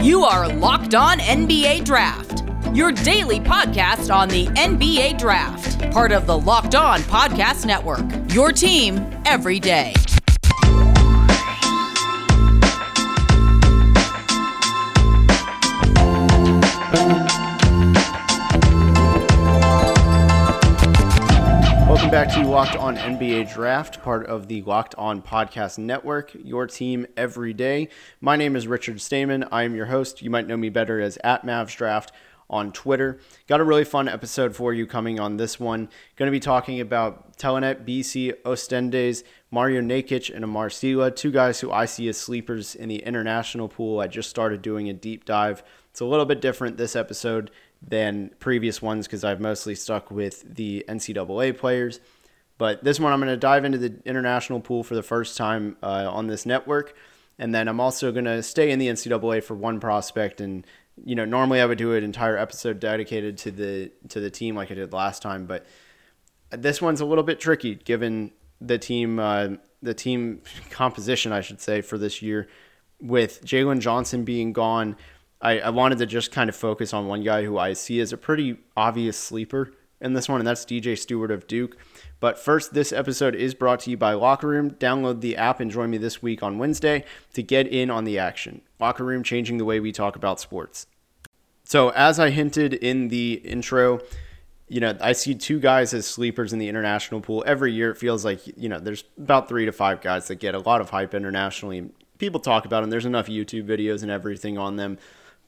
You are Locked On NBA Draft, your daily podcast on the NBA Draft, part of the Locked On Podcast Network. Your team every day. Welcome back to Locked On NBA Draft, part of the Locked On Podcast Network, your team every day. My name is Richard Stamen. I am your host. You might know me better as at Mavs Draft on Twitter. Got a really fun episode for you coming on this one. Going to be talking about Telenet, BC, Ostendes, Mario Nakic, and Amar Sylla, two guys who I see as sleepers in the international pool. I just started doing a deep dive. It's a little bit different this episode than previous ones because I've mostly stuck with the NCAA players. But this one, I'm going to dive into the international pool for the first time uh, on this network. And then I'm also going to stay in the NCAA for one prospect. And, you know, normally I would do an entire episode dedicated to the to the team like I did last time. But this one's a little bit tricky given the team uh, the team composition, I should say, for this year. With Jalen Johnson being gone, I, I wanted to just kind of focus on one guy who I see as a pretty obvious sleeper in this one, and that's DJ Steward of Duke. But first, this episode is brought to you by Locker Room. Download the app and join me this week on Wednesday to get in on the action. Locker Room changing the way we talk about sports. So, as I hinted in the intro, you know, I see two guys as sleepers in the international pool. Every year, it feels like, you know, there's about three to five guys that get a lot of hype internationally. People talk about them. There's enough YouTube videos and everything on them.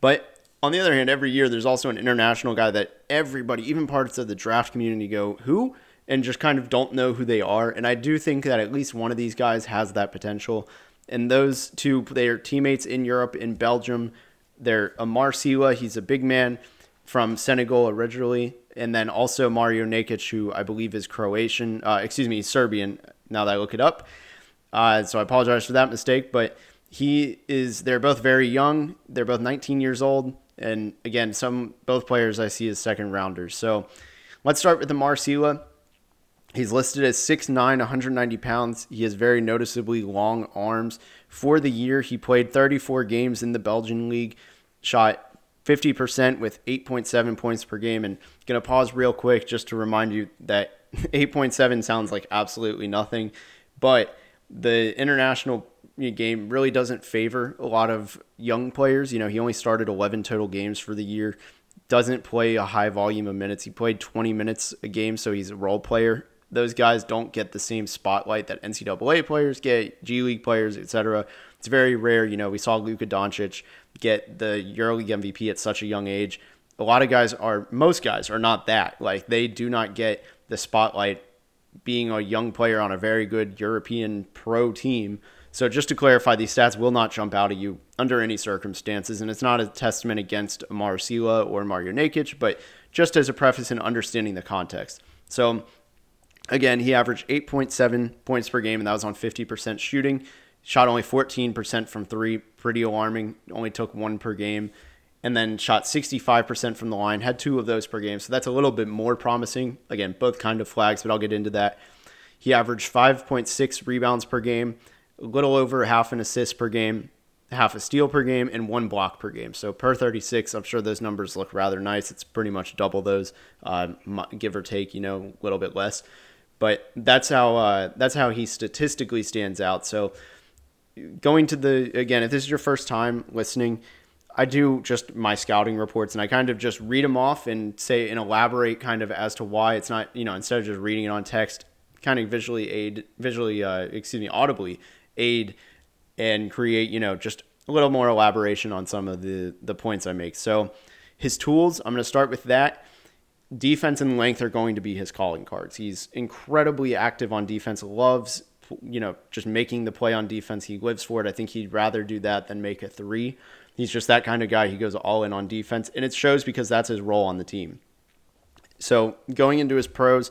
But on the other hand, every year there's also an international guy that everybody, even parts of the draft community, go, who? And just kind of don't know who they are. And I do think that at least one of these guys has that potential. And those two, they are teammates in Europe, in Belgium. They're Amar Sylla, he's a big man from Senegal originally. And then also Mario Nakic, who I believe is Croatian, uh, excuse me, Serbian, now that I look it up. Uh, so I apologize for that mistake. But he is they're both very young. They're both 19 years old. And again some both players i see as second rounders. So let's start with the Sylla. he's listed as 6'9 190 pounds. He has very noticeably long arms. For the year he played 34 games in the belgian league shot 50% with 8.7 points per game. And to pause real quick just to remind you that 8.7 sounds like absolutely nothing. But the international game really doesn't favor a lot of young players. You know, he only started 11 total games for the year, doesn't play a high volume of minutes. He played 20 minutes a game, so he's a role player. Those guys don't get the same spotlight that NCAA players get, G League players, etc. It's very rare. You know, we saw Luka Doncic get the EuroLeague MVP at such a young age. A lot of guys are, most guys are not that. Like, they do not get the spotlight being a young player on a very good European pro team so just to clarify, these stats will not jump out at you under any circumstances, and it's not a testament against Amar Sylla or Mario Nakic, but just as a preface in understanding the context. So again, he averaged 8.7 points per game, and that was on 50% shooting. Shot only 14% from three, pretty alarming. Only took one per game, and then shot 65% from the line. Had two of those per game, so that's a little bit more promising. Again, both kind of flags, but I'll get into that. He averaged 5.6 rebounds per game a little over half an assist per game, half a steal per game, and one block per game. So per 36, I'm sure those numbers look rather nice. It's pretty much double those, uh, give or take, you know, a little bit less. But that's how uh, that's how he statistically stands out. So going to the again, if this is your first time listening, I do just my scouting reports and I kind of just read them off and say and elaborate kind of as to why it's not you know instead of just reading it on text, kind of visually aid visually uh, excuse me audibly aid and create, you know, just a little more elaboration on some of the the points I make. So his tools, I'm going to start with that. Defense and length are going to be his calling cards. He's incredibly active on defense, loves you know, just making the play on defense. He lives for it. I think he'd rather do that than make a three. He's just that kind of guy. He goes all in on defense, and it shows because that's his role on the team. So going into his pros,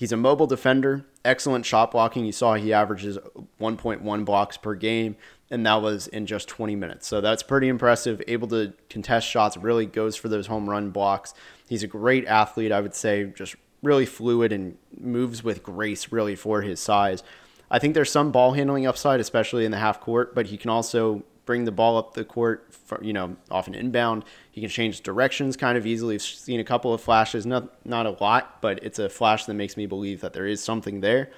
He's a mobile defender, excellent shot blocking. You saw he averages 1.1 blocks per game, and that was in just 20 minutes. So that's pretty impressive. Able to contest shots, really goes for those home run blocks. He's a great athlete, I would say, just really fluid and moves with grace, really, for his size. I think there's some ball handling upside, especially in the half court, but he can also bring the ball up the court, for, you know, off an inbound. He can change directions kind of easily. I've seen a couple of flashes, not not a lot, but it's a flash that makes me believe that there is something there.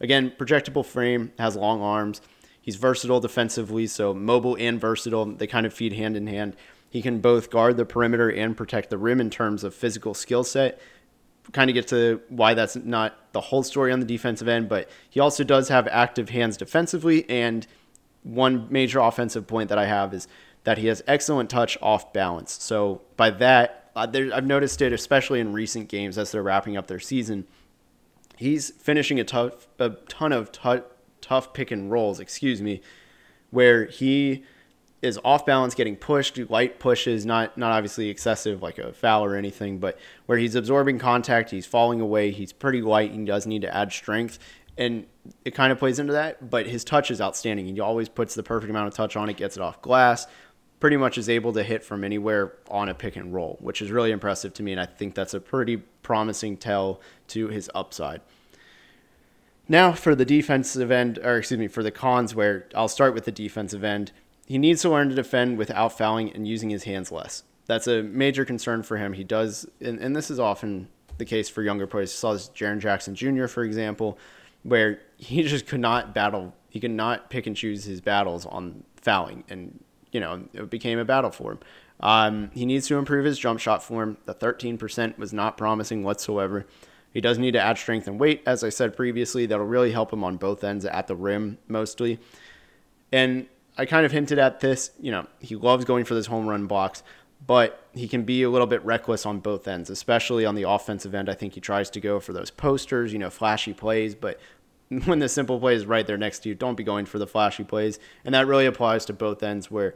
Again, projectable frame, has long arms. He's versatile defensively, so mobile and versatile. They kind of feed hand in hand. He can both guard the perimeter and protect the rim in terms of physical skill set. Kind of get to why that's not the whole story on the defensive end, but he also does have active hands defensively. And one major offensive point that I have is that he has excellent touch off balance. So by that, uh, there, I've noticed it, especially in recent games as they're wrapping up their season. He's finishing a tough, a ton of t- tough pick and rolls, excuse me, where he is off balance, getting pushed, light pushes, not not obviously excessive like a foul or anything, but where he's absorbing contact, he's falling away, he's pretty light, he does need to add strength, and it kind of plays into that. But his touch is outstanding. He always puts the perfect amount of touch on it, gets it off glass, pretty much is able to hit from anywhere on a pick and roll, which is really impressive to me, and I think that's a pretty promising tell to his upside. Now for the defensive end, or excuse me, for the cons, where I'll start with the defensive end he needs to learn to defend without fouling and using his hands less. That's a major concern for him. He does, and, and this is often the case for younger players. You saw this Jaren Jackson Jr., for example, where he just could not battle. He could not pick and choose his battles on fouling, and you know it became a battle for him. Um, he needs to improve his jump shot form. The 13% was not promising whatsoever. He does need to add strength and weight, as I said previously. That'll really help him on both ends at the rim, mostly. And I kind of hinted at this. You know, he loves going for this home run blocks, but he can be a little bit reckless on both ends, especially on the offensive end. I think he tries to go for those posters, you know, flashy plays, but when the simple play is right there next to you, don't be going for the flashy plays. And that really applies to both ends where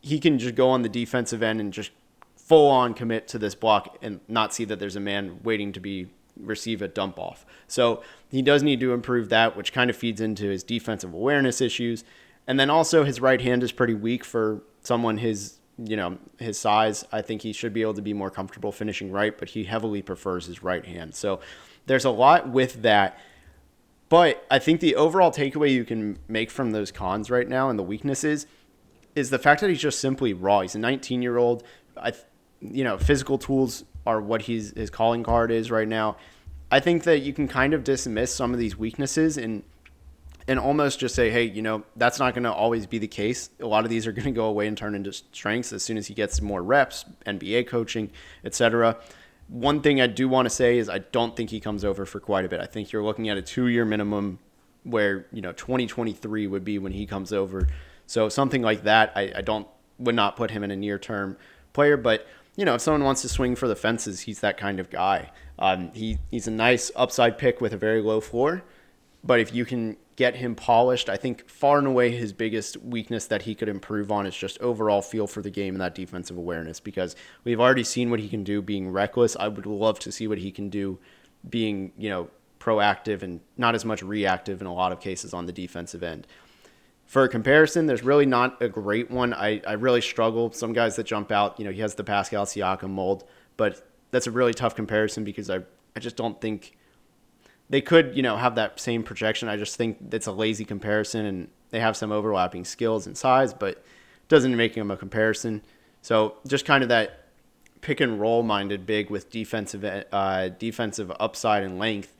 he can just go on the defensive end and just full on commit to this block and not see that there's a man waiting to be receive a dump off. So he does need to improve that, which kind of feeds into his defensive awareness issues. And then also his right hand is pretty weak for someone his you know his size. I think he should be able to be more comfortable finishing right, but he heavily prefers his right hand. So there's a lot with that. But I think the overall takeaway you can make from those cons right now and the weaknesses is the fact that he's just simply raw. He's a 19 year old. I, you know, physical tools are what he's his calling card is right now. I think that you can kind of dismiss some of these weaknesses and and almost just say, hey, you know, that's not going to always be the case. A lot of these are going to go away and turn into strengths as soon as he gets more reps, NBA coaching, etc. One thing I do want to say is I don't think he comes over for quite a bit. I think you're looking at a two-year minimum where, you know, 2023 would be when he comes over. So something like that, I, I don't would not put him in a near-term player, but you know, if someone wants to swing for the fences, he's that kind of guy. Um, he he's a nice upside pick with a very low floor, but if you can get him polished. I think far and away his biggest weakness that he could improve on is just overall feel for the game and that defensive awareness because we've already seen what he can do being reckless. I would love to see what he can do being, you know, proactive and not as much reactive in a lot of cases on the defensive end. For a comparison, there's really not a great one. I, I really struggle. Some guys that jump out, you know, he has the Pascal Siakam mold, but that's a really tough comparison because I, I just don't think – they could, you know, have that same projection. I just think it's a lazy comparison, and they have some overlapping skills and size, but doesn't make them a comparison. So just kind of that pick and roll minded big with defensive uh, defensive upside and length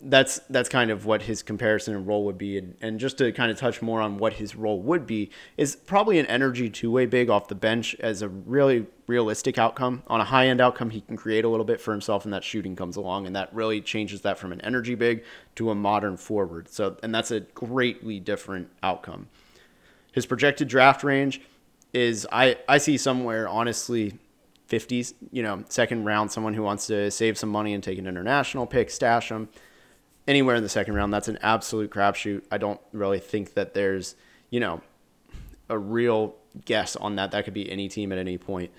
that's that's kind of what his comparison and role would be. And, and just to kind of touch more on what his role would be is probably an energy two-way big off the bench as a really realistic outcome. On a high-end outcome he can create a little bit for himself and that shooting comes along and that really changes that from an energy big to a modern forward. So and that's a greatly different outcome. His projected draft range is i i see somewhere honestly 50s you know second round someone who wants to save some money and take an international pick stash him anywhere in the second round. That's an absolute crapshoot. I don't really think that there's, you know, a real guess on that. That could be any team at any point.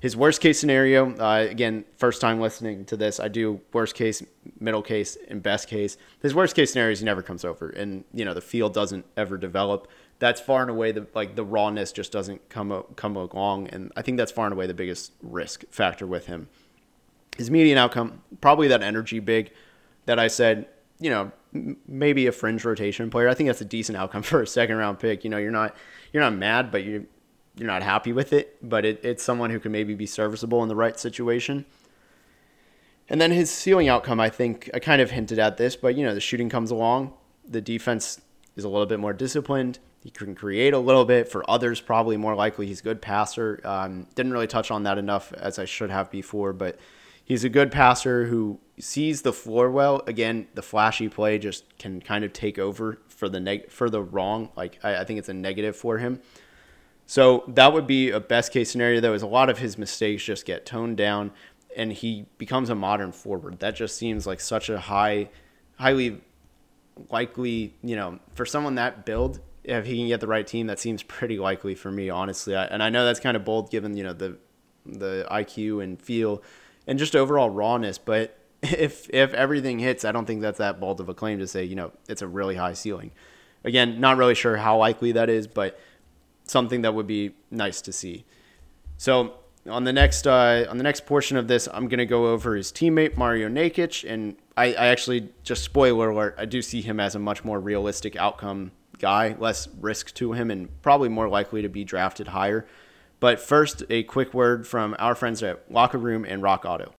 His worst case scenario, uh, again, first time listening to this, I do worst case, middle case, and best case. His worst case scenario is he never comes over, and you know the field doesn't ever develop. That's far and away the like the rawness just doesn't come come along, and I think that's far and away the biggest risk factor with him. His median outcome, probably that energy big that I said you know, maybe a fringe rotation player. I think that's a decent outcome for a second round pick. You know, you're not you're not mad, but you you're not happy with it. But it, it's someone who can maybe be serviceable in the right situation. And then his ceiling outcome, I think I kind of hinted at this, but you know, the shooting comes along, the defense is a little bit more disciplined. He can create a little bit for others, probably more likely. He's a good passer. Um, didn't really touch on that enough as I should have before, but he's a good passer who sees the floor well. Again, the flashy play just can kind of take over for the neg- for the wrong. Like I, I think it's a negative for him. So that would be a best case scenario. Though, is a lot of his mistakes just get toned down, and he becomes a modern forward. That just seems like such a high, highly likely. You know, for someone that build, if he can get the right team, that seems pretty likely for me, honestly. And I know that's kind of bold given you know the the IQ and feel and just overall rawness, but if if everything hits, I don't think that's that bold of a claim to say, you know, it's a really high ceiling. Again, not really sure how likely that is, but something that would be nice to see. So on the next uh, on the next portion of this, I'm gonna go over his teammate Mario Nakic, and I, I actually just spoiler alert, I do see him as a much more realistic outcome guy, less risk to him, and probably more likely to be drafted higher. But first, a quick word from our friends at Locker Room and Rock Auto.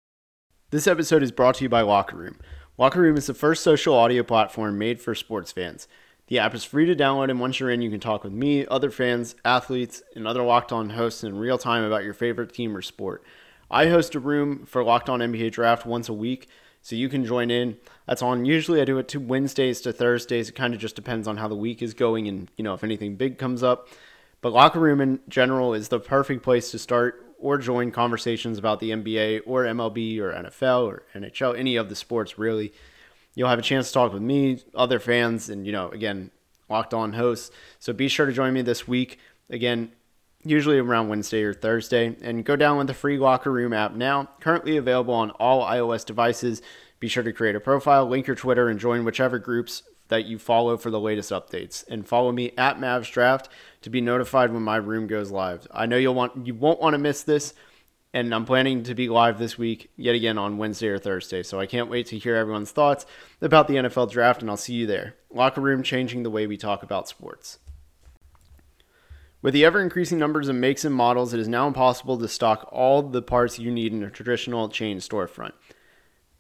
This episode is brought to you by Locker Room. Locker Room is the first social audio platform made for sports fans. The app is free to download, and once you're in, you can talk with me, other fans, athletes, and other Locked On hosts in real time about your favorite team or sport. I host a room for Locked On NBA Draft once a week, so you can join in. That's on. Usually, I do it to Wednesdays to Thursdays. It kind of just depends on how the week is going, and you know if anything big comes up. But Locker Room in general is the perfect place to start or join conversations about the NBA or MLB or NFL or NHL, any of the sports really. You'll have a chance to talk with me, other fans, and you know, again, locked on hosts. So be sure to join me this week. Again, usually around Wednesday or Thursday, and go download the free Locker Room app now. Currently available on all iOS devices. Be sure to create a profile, link your Twitter, and join whichever groups that you follow for the latest updates. And follow me at Mavs Draft to be notified when my room goes live. I know you'll want you won't want to miss this. And I'm planning to be live this week, yet again on Wednesday or Thursday. So I can't wait to hear everyone's thoughts about the NFL draft, and I'll see you there. Locker room changing the way we talk about sports. With the ever increasing numbers of makes and models, it is now impossible to stock all the parts you need in a traditional chain storefront.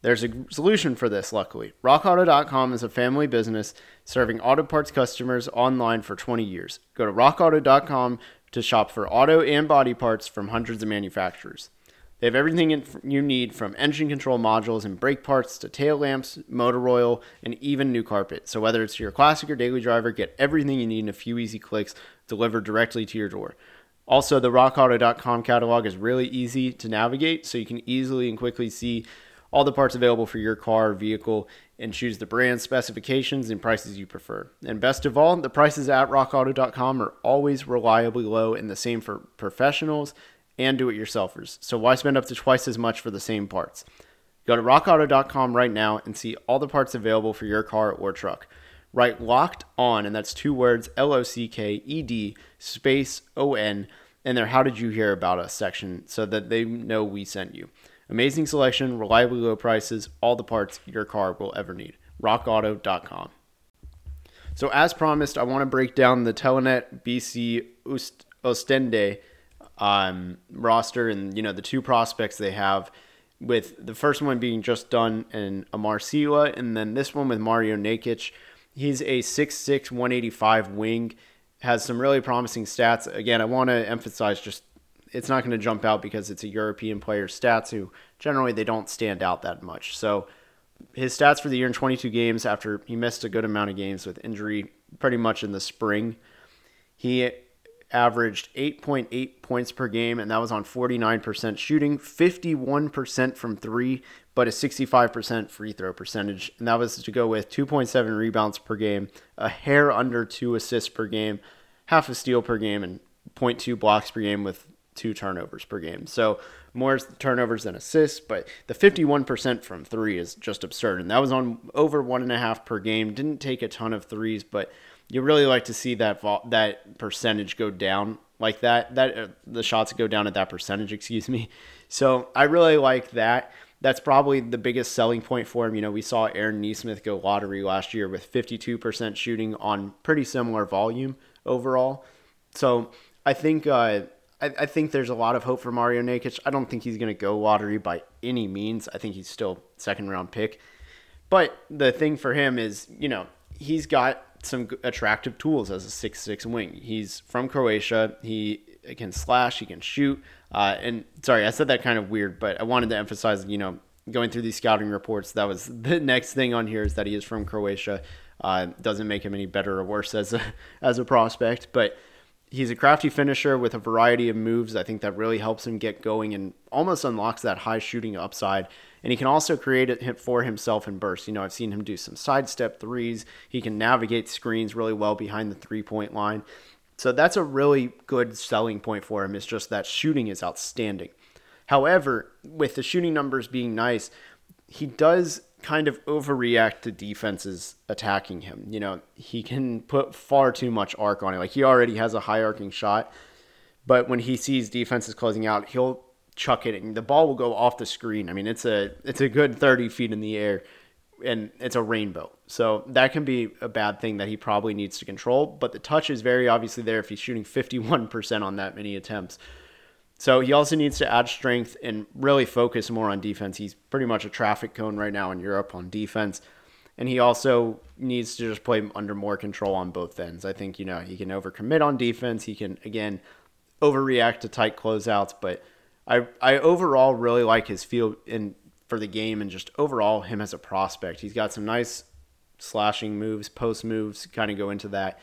There's a solution for this, luckily. RockAuto.com is a family business serving auto parts customers online for 20 years. Go to RockAuto.com to shop for auto and body parts from hundreds of manufacturers. They have everything you need from engine control modules and brake parts to tail lamps, motor oil, and even new carpet. So, whether it's your classic or daily driver, get everything you need in a few easy clicks delivered directly to your door. Also, the rockauto.com catalog is really easy to navigate, so you can easily and quickly see all the parts available for your car or vehicle and choose the brand specifications and prices you prefer. And best of all, the prices at rockauto.com are always reliably low and the same for professionals and do it yourselfers. So why spend up to twice as much for the same parts? Go to rockauto.com right now and see all the parts available for your car or truck. Write locked on, and that's two words L O C K E D space O N in their How Did You Hear About Us section so that they know we sent you. Amazing selection, reliably low prices, all the parts your car will ever need. RockAuto.com. So, as promised, I want to break down the Telenet BC Ostende um, roster and you know the two prospects they have. With the first one being just done in Amar Sylla, and then this one with Mario Nakic. He's a 6'6", 185 wing, has some really promising stats. Again, I want to emphasize just it's not going to jump out because it's a European player's stats who generally they don't stand out that much. So his stats for the year in 22 games after he missed a good amount of games with injury pretty much in the spring. He averaged 8.8 points per game, and that was on 49% shooting, 51% from three, but a 65% free throw percentage. And that was to go with 2.7 rebounds per game, a hair under two assists per game, half a steal per game, and 0.2 blocks per game with two turnovers per game. So more turnovers than assists, but the 51% from three is just absurd. And that was on over one and a half per game. Didn't take a ton of threes, but you really like to see that that percentage go down like that. That uh, the shots go down at that percentage. Excuse me. So I really like that. that's probably the biggest selling point for him. You know, we saw Aaron Nesmith go lottery last year with 52% shooting on pretty similar volume overall. So I think uh, I, I, think there's a lot of hope for Mario Nakic. I don't think he's going to go lottery by any means. I think he's still second round pick. But the thing for him is, you know, he's got some attractive tools as a six six wing. He's from Croatia. He can slash. He can shoot. Uh, and sorry, I said that kind of weird, but I wanted to emphasize, you know, going through these scouting reports, that was the next thing on here is that he is from Croatia. Uh, doesn't make him any better or worse as a as a prospect, but he's a crafty finisher with a variety of moves. I think that really helps him get going and almost unlocks that high shooting upside. And he can also create it for himself in bursts. You know, I've seen him do some sidestep threes. He can navigate screens really well behind the three point line. So that's a really good selling point for him. Is just that shooting is outstanding. However, with the shooting numbers being nice, he does kind of overreact to defenses attacking him. You know, he can put far too much arc on it. Like he already has a high arcing shot, but when he sees defenses closing out, he'll chuck it and the ball will go off the screen. I mean, it's a it's a good 30 feet in the air and it's a rainbow. So that can be a bad thing that he probably needs to control. But the touch is very obviously there if he's shooting 51% on that many attempts. So he also needs to add strength and really focus more on defense. He's pretty much a traffic cone right now in Europe on defense. And he also needs to just play under more control on both ends. I think, you know, he can overcommit on defense. He can, again, overreact to tight closeouts. But I, I overall really like his feel in for the game and just overall him as a prospect. He's got some nice slashing moves, post moves, kind of go into that,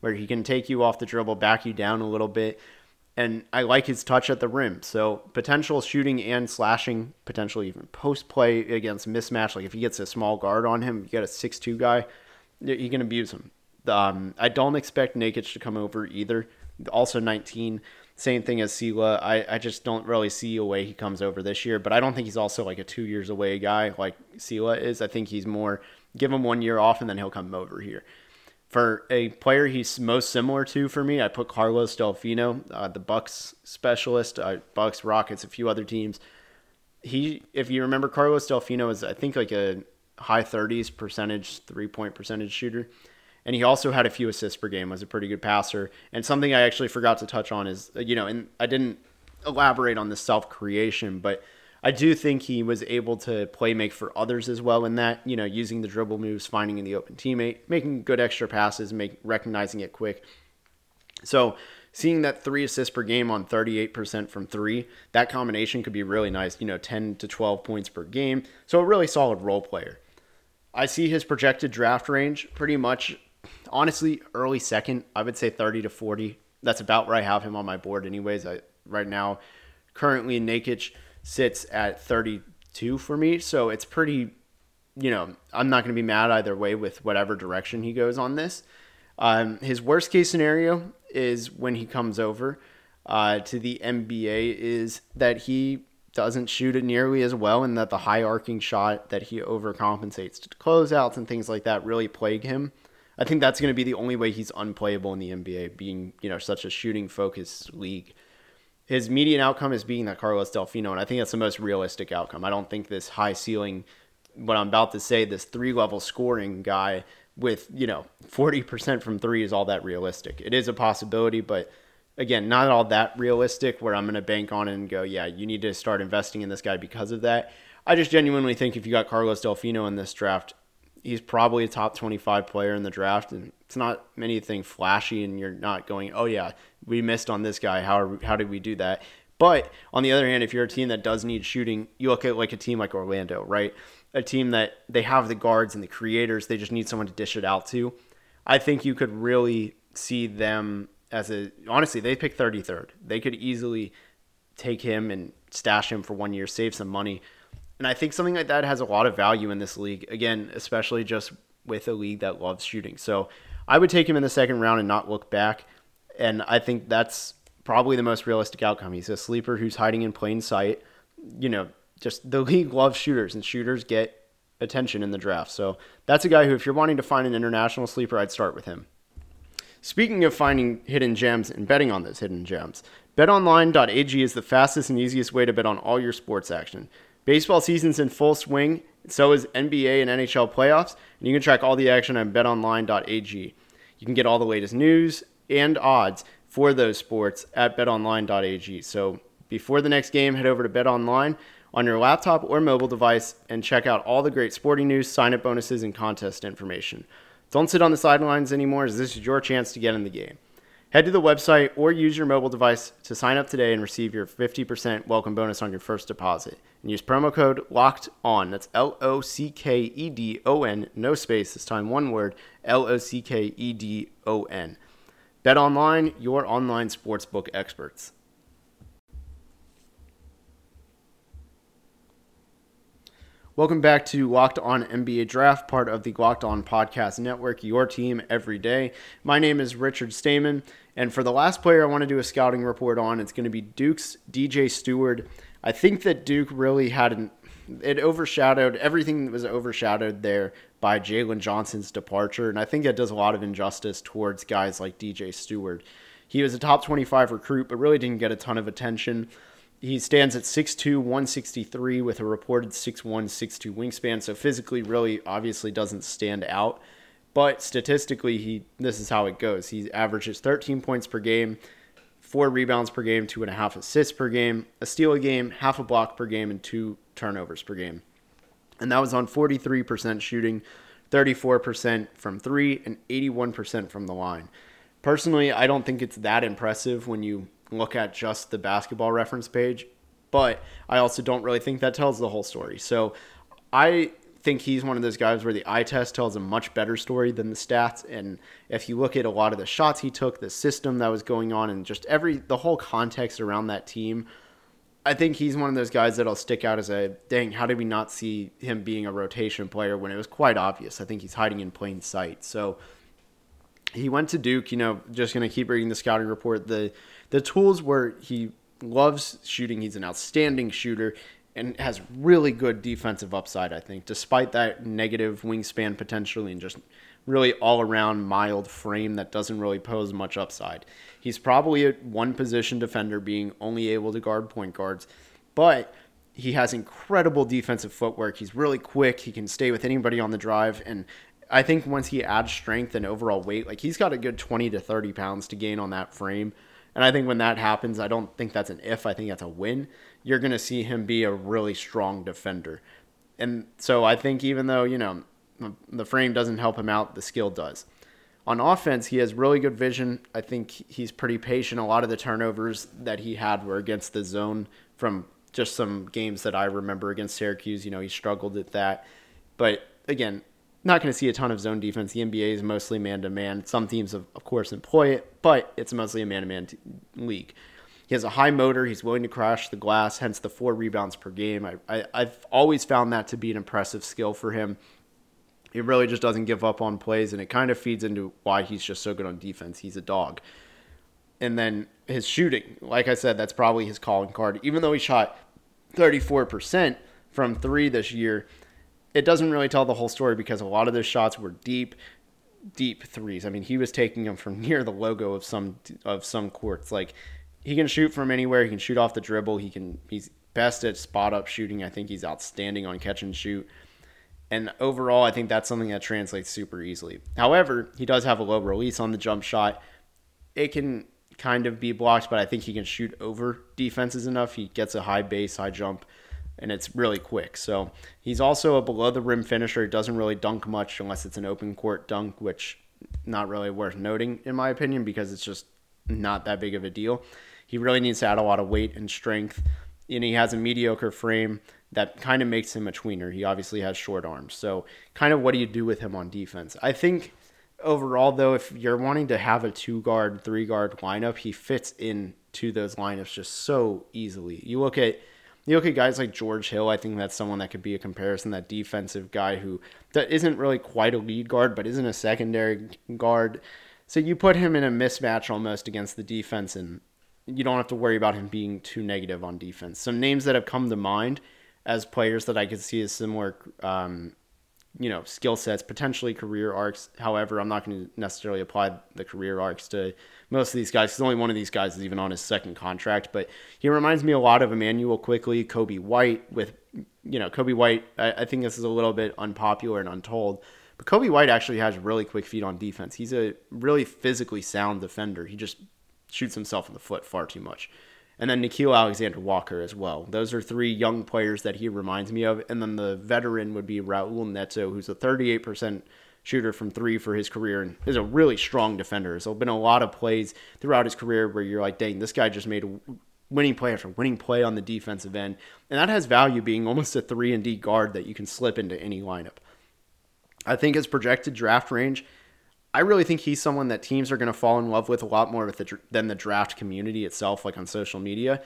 where he can take you off the dribble, back you down a little bit. And I like his touch at the rim. So potential shooting and slashing, potentially even post play against mismatch. Like if he gets a small guard on him, you got a six-two guy, you can abuse him. Um, I don't expect Nakic to come over either. Also 19. Same thing as Sylla. I, I just don't really see a way he comes over this year, but I don't think he's also like a two years away guy like Sylla is. I think he's more give him one year off and then he'll come over here. For a player he's most similar to for me, I put Carlos Delfino, uh, the Bucks specialist, uh, Bucks, Rockets, a few other teams. He, if you remember, Carlos Delfino is I think like a high 30s percentage three point percentage shooter and he also had a few assists per game. Was a pretty good passer. And something I actually forgot to touch on is you know, and I didn't elaborate on the self creation, but I do think he was able to play make for others as well in that, you know, using the dribble moves, finding in the open teammate, making good extra passes, make recognizing it quick. So seeing that three assists per game on 38% from three, that combination could be really nice, you know, 10 to 12 points per game. So a really solid role player. I see his projected draft range pretty much honestly, early second, I would say 30 to 40. That's about where I have him on my board, anyways. I, right now, currently, Nakic sits at 32 for me. So it's pretty, you know, I'm not going to be mad either way with whatever direction he goes on this. Um, his worst case scenario is when he comes over uh, to the NBA is that he doesn't shoot it nearly as well and that the high arcing shot that he overcompensates to closeouts and things like that really plague him. I think that's going to be the only way he's unplayable in the NBA, being you know such a shooting focused league. His median outcome is being that Carlos Delfino, and I think that's the most realistic outcome. I don't think this high ceiling, what I'm about to say, this three level scoring guy with you know 40% from three is all that realistic. It is a possibility, but again, not all that realistic. Where I'm going to bank on and go, yeah, you need to start investing in this guy because of that. I just genuinely think if you got Carlos Delfino in this draft, he's probably a top 25 player in the draft and it's not anything flashy and you're not going oh yeah we missed on this guy. How how did we do that? But on the other hand if you're a team that does need shooting you look at like a team like Orlando right? A team that they have the guards and the creators they just need someone to dish it out to. I think you could really see them as a honestly they pick 33rd they could easily take him and stash him for one year save some money and I think something like that has a lot of value in this league. Again, especially just with a league that loves shooting. So I would take him in the second round and not look back. And I think that's probably the most realistic outcome. He's a sleeper who's hiding in plain sight. You know, just the league loves shooters, and shooters get attention in the draft. So that's a guy who, if you're wanting to find an international sleeper, I'd start with him. Speaking of finding hidden gems and betting on those hidden gems, betonline.ag is the fastest and easiest way to bet on all your sports action. Baseball season's in full swing, so is NBA and NHL playoffs, and you can track all the action on betonline.ag. You can get all the latest news and odds for those sports at betonline.ag. So before the next game, head over to betonline on your laptop or mobile device and check out all the great sporting news, sign up bonuses, and contest information. Don't sit on the sidelines anymore, as this is your chance to get in the game. Head to the website or use your mobile device to sign up today and receive your 50% welcome bonus on your first deposit. And use promo code LOCKED ON. That's L O C K E D O N, no space, this time one word L O C K E D O N. Bet online, your online sportsbook experts. Welcome back to Locked On NBA Draft, part of the Locked On Podcast Network, your team every day. My name is Richard Stamen, and for the last player I want to do a scouting report on, it's going to be Duke's DJ Steward. I think that Duke really had an it overshadowed everything that was overshadowed there by Jalen Johnson's departure, and I think it does a lot of injustice towards guys like DJ Steward. He was a top 25 recruit, but really didn't get a ton of attention. He stands at 6'2, 163 with a reported 6'1, 6'2 wingspan. So physically, really, obviously doesn't stand out. But statistically, he this is how it goes. He averages 13 points per game, four rebounds per game, two and a half assists per game, a steal a game, half a block per game, and two turnovers per game. And that was on 43% shooting, 34% from three, and 81% from the line. Personally, I don't think it's that impressive when you look at just the basketball reference page, but I also don't really think that tells the whole story. So I think he's one of those guys where the eye test tells a much better story than the stats. And if you look at a lot of the shots he took, the system that was going on, and just every the whole context around that team, I think he's one of those guys that'll stick out as a dang. How did we not see him being a rotation player when it was quite obvious? I think he's hiding in plain sight. So he went to Duke. You know, just gonna keep reading the scouting report. The the tools where he loves shooting. He's an outstanding shooter and has really good defensive upside, I think, despite that negative wingspan potentially and just really all around mild frame that doesn't really pose much upside. He's probably a one position defender, being only able to guard point guards, but he has incredible defensive footwork. He's really quick. He can stay with anybody on the drive. And I think once he adds strength and overall weight, like he's got a good 20 to 30 pounds to gain on that frame. And I think when that happens, I don't think that's an if, I think that's a win. You're going to see him be a really strong defender. And so I think even though, you know, the frame doesn't help him out, the skill does. On offense, he has really good vision. I think he's pretty patient. A lot of the turnovers that he had were against the zone from just some games that I remember against Syracuse. You know, he struggled at that. But again, not going to see a ton of zone defense. The NBA is mostly man to man. Some teams, of, of course, employ it, but it's mostly a man to man league. He has a high motor. He's willing to crash the glass, hence the four rebounds per game. I, I, I've always found that to be an impressive skill for him. He really just doesn't give up on plays, and it kind of feeds into why he's just so good on defense. He's a dog. And then his shooting, like I said, that's probably his calling card. Even though he shot 34% from three this year, it doesn't really tell the whole story because a lot of those shots were deep, deep threes. I mean, he was taking them from near the logo of some of some courts. Like he can shoot from anywhere. He can shoot off the dribble. He can. He's best at spot up shooting. I think he's outstanding on catch and shoot. And overall, I think that's something that translates super easily. However, he does have a low release on the jump shot. It can kind of be blocked, but I think he can shoot over defenses enough. He gets a high base, high jump and it's really quick. So he's also a below the rim finisher. He doesn't really dunk much unless it's an open court dunk, which not really worth noting in my opinion because it's just not that big of a deal. He really needs to add a lot of weight and strength. And he has a mediocre frame that kind of makes him a tweener. He obviously has short arms. So kind of what do you do with him on defense? I think overall though, if you're wanting to have a two guard, three guard lineup, he fits in to those lineups just so easily. You look at you look at guys like George Hill, I think that's someone that could be a comparison, that defensive guy who that isn't really quite a lead guard, but isn't a secondary guard. So you put him in a mismatch almost against the defense, and you don't have to worry about him being too negative on defense. Some names that have come to mind as players that I could see as similar um, you know skill sets, potentially career arcs. However, I'm not going to necessarily apply the career arcs to most of these guys because only one of these guys is even on his second contract. But he reminds me a lot of Immanuel Quickley, Coby White, with you know, Coby White, I, I think this is a little bit unpopular and untold, but Coby White actually has really quick feet on defense. He's a really physically sound defender. He just shoots himself in the foot far too much. And then Nickeil Alexander Walker as well. Those are three young players that he reminds me of. And then the veteran would be Raul Neto, who's a 38% shooter from three for his career and is a really strong defender. So, there have been a lot of plays throughout his career where you're like, dang, this guy just made a winning play after winning play on the defensive end. And that has value being almost a 3 and D guard that you can slip into any lineup. I think his projected draft range, I really think he's someone that teams are going to fall in love with a lot more the, than the draft community itself, like on social media.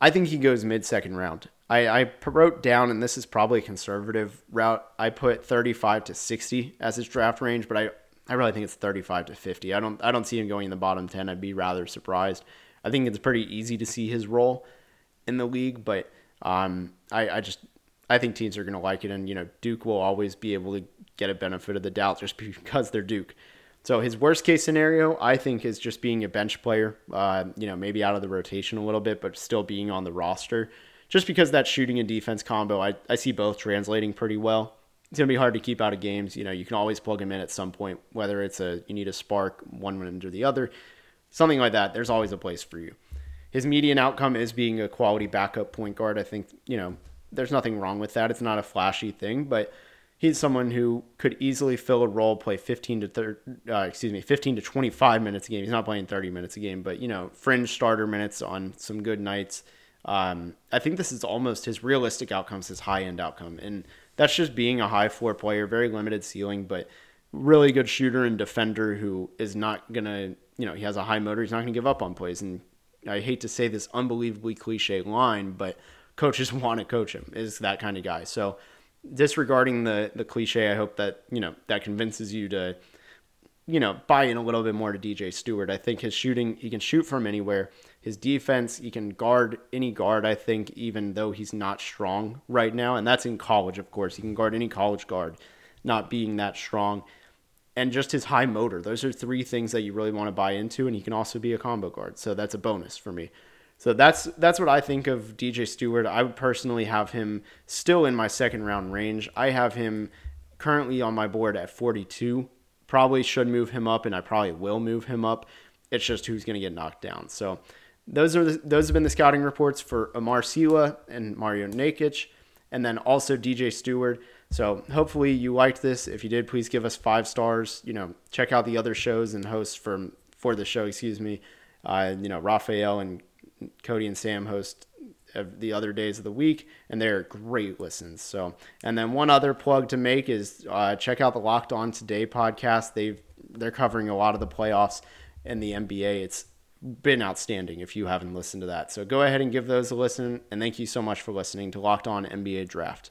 I think he goes mid second round. I, I wrote down, and this is probably a conservative route. I put 35 to 60 as his draft range, but I, I really think it's 35 to 50. I don't I don't see him going in the bottom 10. I'd be rather surprised. I think it's pretty easy to see his role in the league, but um, I, I just I think teams are going to like it, and you know Duke will always be able to get a benefit of the doubt just because they're Duke. So his worst case scenario, I think, is just being a bench player. Uh, you know, maybe out of the rotation a little bit, but still being on the roster. Just because that shooting and defense combo, I, I see both translating pretty well. It's gonna be hard to keep out of games. You know, you can always plug him in at some point, whether it's a you need a spark one end or the other something like that, there's always a place for you. His median outcome is being a quality backup point guard. I think, you know, there's nothing wrong with that. It's not a flashy thing, but he's someone who could easily fill a role, play 15 to 30, uh, excuse me, 15 to 25 minutes a game. He's not playing 30 minutes a game, but you know, fringe starter minutes on some good nights. Um, I think this is almost his realistic outcomes, his high end outcome, and that's just being a high floor player, very limited ceiling, but really good shooter and defender who is not gonna you know, he has a high motor. He's not to give up on plays. And I hate to say this unbelievably cliche line, but coaches want to coach him. Is that kind of guy. So disregarding the the cliche, I hope that you know that convinces you to you know buy in a little bit more to DJ Steward. I think his shooting, he can shoot from anywhere. His defense, he can guard any guard. I think even though he's not strong right now, and that's in college, of course, he can guard any college guard, not being that strong and just his high motor. Those are three things that you really want to buy into, and he can also be a combo guard. So that's a bonus for me. So that's that's what I think of DJ Steward. I would personally have him still in my second round range. I have him currently on my board at 42. Probably should move him up, and I probably will move him up. It's just who's going to get knocked down. So those are the, those have been the scouting reports for Amar Sylla and Mario Nakic, and then also DJ Steward. So hopefully you liked this. If you did, please give us five stars. You know, check out the other shows and hosts from for the show. Excuse me. Uh, you know, Raphael and Cody and Sam host the other days of the week, and they're great listens. So, and then one other plug to make is uh, check out the Locked On Today podcast. They've they're covering a lot of the playoffs in the NBA. It's been outstanding if you haven't listened to that. So go ahead and give those a listen. And thank you so much for listening to Locked On NBA Draft.